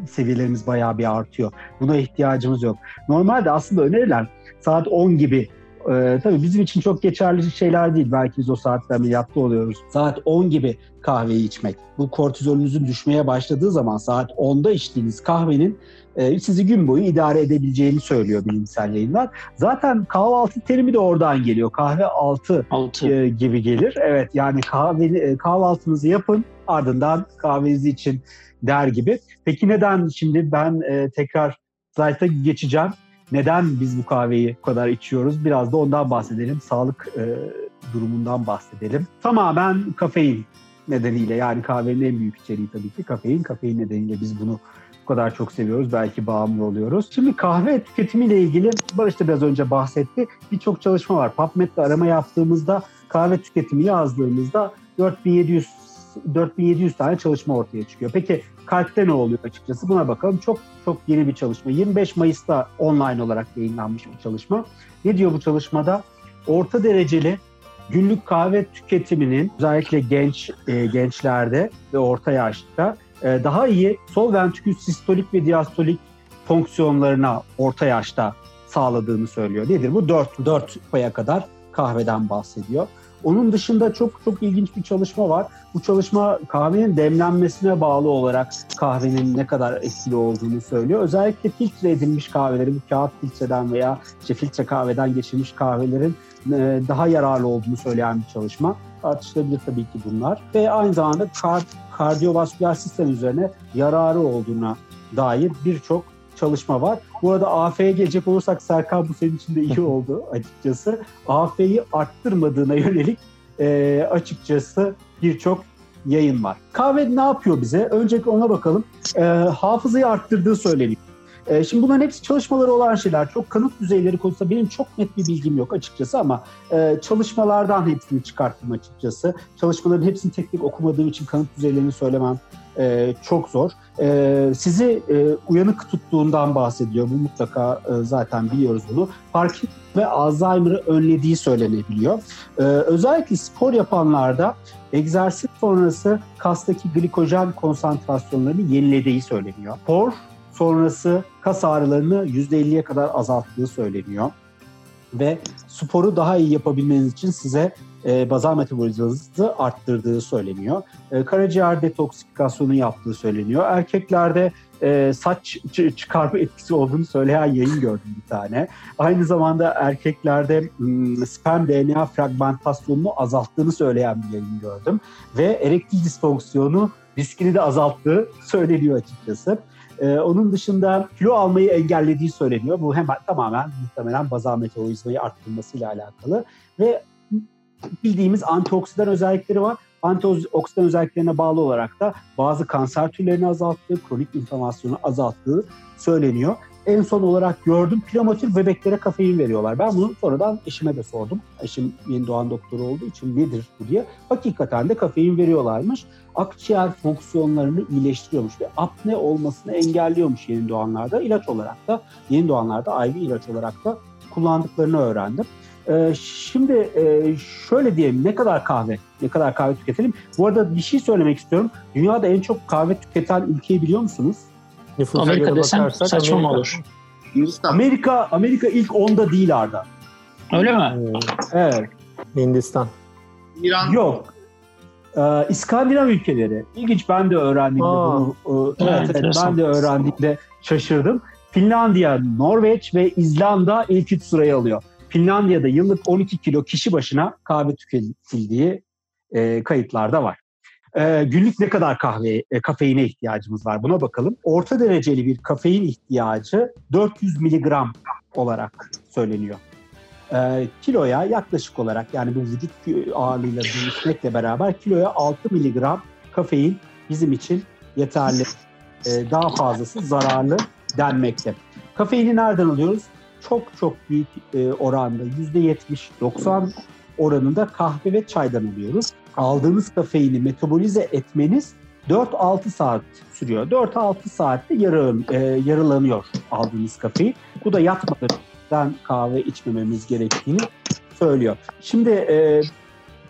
Speaker 1: seviyelerimiz bayağı bir artıyor. Buna ihtiyacımız yok. Normalde aslında önerilen saat 10 gibi ee, tabii bizim için çok geçerli şeyler değil. Belki biz o saatte ameliyatta oluyoruz. Saat 10 gibi kahveyi içmek. Bu kortizolünüzün düşmeye başladığı zaman saat 10'da içtiğiniz kahvenin e, sizi gün boyu idare edebileceğini söylüyor bilimsel yayınlar. Zaten kahvaltı terimi de oradan geliyor. Kahve altı, altı. E, gibi gelir. Evet yani kahve, e, kahvaltınızı yapın ardından kahvenizi için der gibi. Peki neden şimdi ben e, tekrar slayta geçeceğim. Neden biz bu kahveyi bu kadar içiyoruz? Biraz da ondan bahsedelim. Sağlık e, durumundan bahsedelim. Tamamen kafein nedeniyle yani kahvenin en büyük içeriği tabii ki kafein. Kafein nedeniyle biz bunu bu kadar çok seviyoruz. Belki bağımlı oluyoruz. Şimdi kahve tüketimiyle ilgili Barış da biraz önce bahsetti. Birçok çalışma var. PubMed'de arama yaptığımızda kahve tüketimi yazdığımızda 4700 4700 tane çalışma ortaya çıkıyor. Peki kalpte ne oluyor açıkçası? Buna bakalım. Çok çok yeni bir çalışma. 25 Mayıs'ta online olarak yayınlanmış bir çalışma. Ne diyor bu çalışmada? Orta dereceli günlük kahve tüketiminin özellikle genç e, gençlerde ve orta yaşta e, daha iyi sol ventrikül sistolik ve diastolik fonksiyonlarına orta yaşta sağladığını söylüyor. Nedir bu? 4, 4 paya kadar kahveden bahsediyor. Onun dışında çok çok ilginç bir çalışma var. Bu çalışma kahvenin demlenmesine bağlı olarak kahvenin ne kadar etkili olduğunu söylüyor. Özellikle filtre edilmiş kahveleri, bu kağıt filtreden veya işte filtre kahveden geçirmiş kahvelerin e, daha yararlı olduğunu söyleyen bir çalışma. Tartışılabilir tabii ki bunlar. Ve aynı zamanda kard kardiyovasküler sistem üzerine yararı olduğuna dair birçok çalışma var. Bu arada AF'ye gelecek olursak Serkan bu senin için de iyi oldu açıkçası. AF'yi arttırmadığına yönelik e, açıkçası birçok yayın var. Kahve ne yapıyor bize? Öncelikle ona bakalım. E, hafızayı arttırdığı söyleniyor. E, şimdi bunların hepsi çalışmaları olan şeyler. Çok kanıt düzeyleri konusunda benim çok net bir bilgim yok açıkçası ama e, çalışmalardan hepsini çıkarttım açıkçası. Çalışmaların hepsini tek tek okumadığım için kanıt düzeylerini söylemem e, çok zor. E, sizi uyanık tuttuğundan bahsediyor. Bu mutlaka zaten biliyoruz bunu. Parkinson ve Alzheimer'ı önlediği söylenebiliyor. Özellikle spor yapanlarda egzersiz sonrası kastaki glikojen konsantrasyonlarını yenilediği söyleniyor. Spor sonrası kas ağrılarını %50'ye kadar azalttığı söyleniyor. Ve sporu daha iyi yapabilmeniz için size e, bazal metabolizmanızı arttırdığı söyleniyor. E, karaciğer detoksifikasyonu yaptığı söyleniyor. Erkeklerde e, saç çıkarma etkisi olduğunu söyleyen yayın gördüm bir tane. Aynı zamanda erkeklerde m, sperm DNA fragmentasyonunu azalttığını söyleyen bir yayın gördüm. Ve erektil disfonksiyonu riskini de azalttığı söyleniyor açıkçası. Ee, onun dışında kilo almayı engellediği söyleniyor. Bu hemen tamamen muhtemelen bazal metabolizmayı arttırmasıyla alakalı. Ve bildiğimiz antioksidan özellikleri var. Antioksidan özelliklerine bağlı olarak da bazı kanser türlerini azalttığı, kronik inflamasyonu azalttığı söyleniyor. En son olarak gördüm prematür bebeklere kafein veriyorlar. Ben bunu sonradan eşime de sordum. Eşim yeni doğan doktoru olduğu için nedir bu diye. Hakikaten de kafein veriyorlarmış. Akciğer fonksiyonlarını iyileştiriyormuş ve apne olmasını engelliyormuş yeni doğanlarda. İlaç olarak da yeni doğanlarda IV ilaç olarak da kullandıklarını öğrendim. Ee, şimdi e, şöyle diyelim ne kadar kahve, ne kadar kahve tüketelim. Bu arada bir şey söylemek istiyorum. Dünyada en çok kahve tüketen ülkeyi biliyor musunuz?
Speaker 3: Nüfusa Amerika desem saçma mı olur?
Speaker 1: Hindistan. Amerika, Amerika ilk onda değil Arda.
Speaker 3: Öyle mi?
Speaker 1: Evet.
Speaker 4: Hindistan.
Speaker 2: İran.
Speaker 1: Yok. Ee, İskandinav ülkeleri. İlginç ben de öğrendiğimde Aa, bunu. E, evet, evet, ben de öğrendiğimde şaşırdım. Finlandiya, Norveç ve İzlanda ilk üç sırayı alıyor. Finlandiya'da yıllık 12 kilo kişi başına kahve tüketildiği e, kayıtlarda var. E, günlük ne kadar kahve, e, kafeine ihtiyacımız var buna bakalım. Orta dereceli bir kafein ihtiyacı 400 miligram olarak söyleniyor. E, kiloya yaklaşık olarak yani bu vücut ağırlığıyla değişmekle beraber kiloya 6 miligram kafein bizim için yeterli. E, daha fazlası zararlı denmekte. Kafeini nereden alıyoruz? çok çok büyük e, oranda %70-90 oranında kahve ve çaydan alıyoruz. Aldığınız kafeini metabolize etmeniz 4-6 saat sürüyor. 4-6 saatte yarı, e, yarılanıyor aldığınız kafein. Bu da yatmadan kahve içmememiz gerektiğini söylüyor. Şimdi e,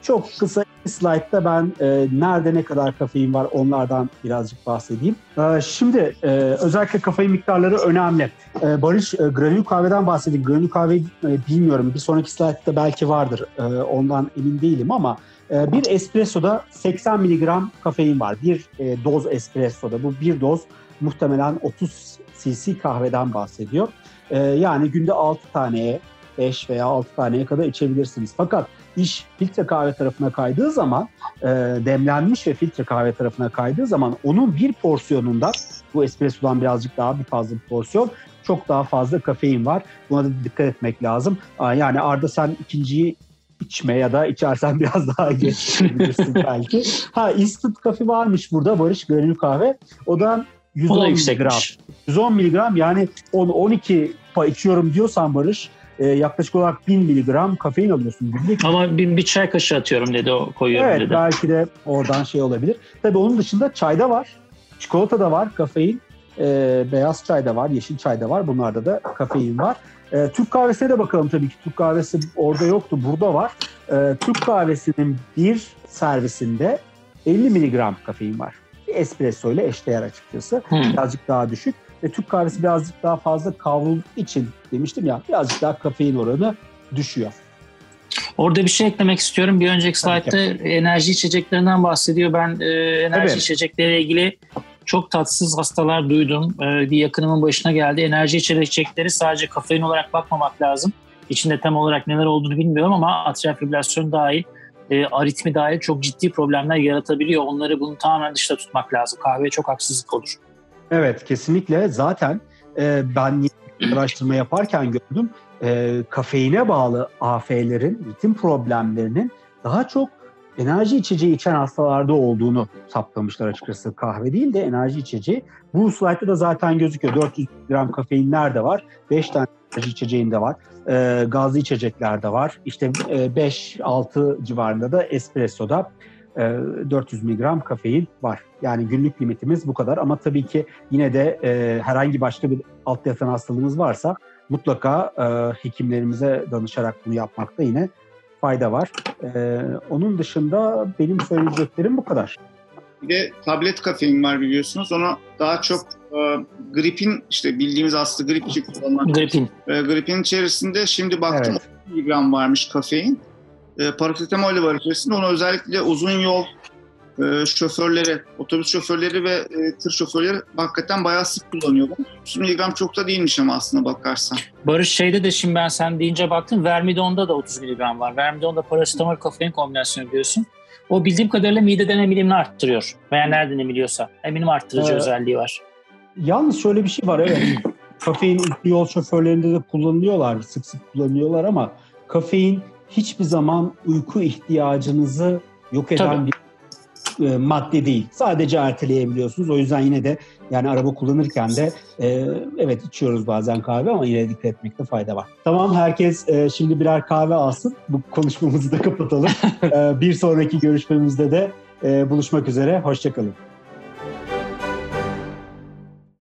Speaker 1: çok kısa slaytta ben e, nerede ne kadar kafein var onlardan birazcık bahsedeyim. E, şimdi e, özellikle kafein miktarları önemli. E, Barış e, granül kahveden bahsedeyim. Granül kahve e, bilmiyorum. Bir sonraki slaytta belki vardır. E, ondan emin değilim ama e, bir espressoda 80 miligram kafein var. Bir e, doz espressoda. Bu bir doz muhtemelen 30 cc kahveden bahsediyor. E, yani günde 6 taneye 5 veya 6 taneye kadar içebilirsiniz. Fakat iş filtre kahve tarafına kaydığı zaman e, demlenmiş ve filtre kahve tarafına kaydığı zaman onun bir porsiyonunda bu espressodan birazcık daha bir fazla bir porsiyon çok daha fazla kafein var. Buna da dikkat etmek lazım. Yani Arda sen ikinciyi içme ya da içersen biraz daha geç belki. Ha instant kafe varmış burada Barış Granül kahve. O da 110 miligram. 110 miligram yani 10-12 pa içiyorum diyorsan Barış e, yaklaşık olarak 1000 miligram kafein alıyorsun günlük.
Speaker 3: Ama bir, bir çay kaşığı atıyorum dedi o koyuyorum
Speaker 1: evet,
Speaker 3: dedi.
Speaker 1: belki de oradan şey olabilir. Tabii onun dışında çayda var, çikolata da var kafein, e, beyaz çayda var, yeşil çayda var. Bunlarda da kafein var. E, Türk kahvesine de bakalım tabii ki. Türk kahvesi orada yoktu, burada var. E, Türk kahvesinin bir servisinde 50 miligram kafein var. Bir espresso ile eşdeğer açıkçası. Hmm. Birazcık daha düşük. Ve Türk kahvesi birazcık daha fazla kavrulduğu için demiştim ya birazcık daha kafein oranı düşüyor.
Speaker 3: Orada bir şey eklemek istiyorum. Bir önceki slaytta enerji içeceklerinden bahsediyor. Ben e, enerji evet. içecekleriyle ilgili çok tatsız hastalar duydum. Ee, bir yakınımın başına geldi. Enerji içecekleri sadece kafein olarak bakmamak lazım. İçinde tam olarak neler olduğunu bilmiyorum ama atrial fibrilasyon dahil, e, aritmi dahil çok ciddi problemler yaratabiliyor. Onları bunu tamamen dışta tutmak lazım. Kahve çok haksızlık olur.
Speaker 1: Evet kesinlikle. Zaten e, ben araştırma yaparken gördüm. E, kafeine bağlı AF'lerin, ritim problemlerinin daha çok enerji içeceği içen hastalarda olduğunu saptamışlar açıkçası. Kahve değil de enerji içeceği. Bu slaytta da zaten gözüküyor. 400 gram kafeinler de var. 5 tane enerji içeceğinde var. E, gazlı içeceklerde var. İşte e, 5-6 civarında da espressoda 400 miligram kafein var. Yani günlük limitimiz bu kadar. Ama tabii ki yine de e, herhangi başka bir alt yatan hastalığımız varsa mutlaka e, hekimlerimize danışarak bunu yapmakta yine fayda var. Onun dışında benim söyleyeceklerim bu kadar.
Speaker 2: Bir de tablet kafein var biliyorsunuz. Onu daha çok e, gripin işte bildiğimiz aslında grip için kullanılan
Speaker 3: gripin.
Speaker 2: E, gripin içerisinde şimdi baktım evet. miligram varmış kafein. E, parasetamol var içerisinde. Onu özellikle uzun yol e, şoförleri, otobüs şoförleri ve e, tır şoförleri hakikaten bayağı sık kullanıyorlar. 30 miligram çok da değilmiş ama aslında bakarsan.
Speaker 3: Barış şeyde de şimdi ben sen deyince baktım Vermidon'da da 30 miligram var. Vermidon'da parasetamol kafein kombinasyonu diyorsun. O bildiğim kadarıyla mideden emilimini arttırıyor. Veya nereden emiliyorsa. Eminim arttırıcı ee, özelliği var.
Speaker 1: Yalnız şöyle bir şey var evet. kafein yol şoförlerinde de kullanılıyorlar. Sık sık kullanıyorlar ama kafein hiçbir zaman uyku ihtiyacınızı yok eden Tabii. bir e, madde değil. Sadece erteleyebiliyorsunuz. O yüzden yine de yani araba kullanırken de e, evet içiyoruz bazen kahve ama yine dikkat etmekte fayda var. Tamam herkes e, şimdi birer kahve alsın. Bu konuşmamızı da kapatalım. e, bir sonraki görüşmemizde de e, buluşmak üzere. Hoşçakalın.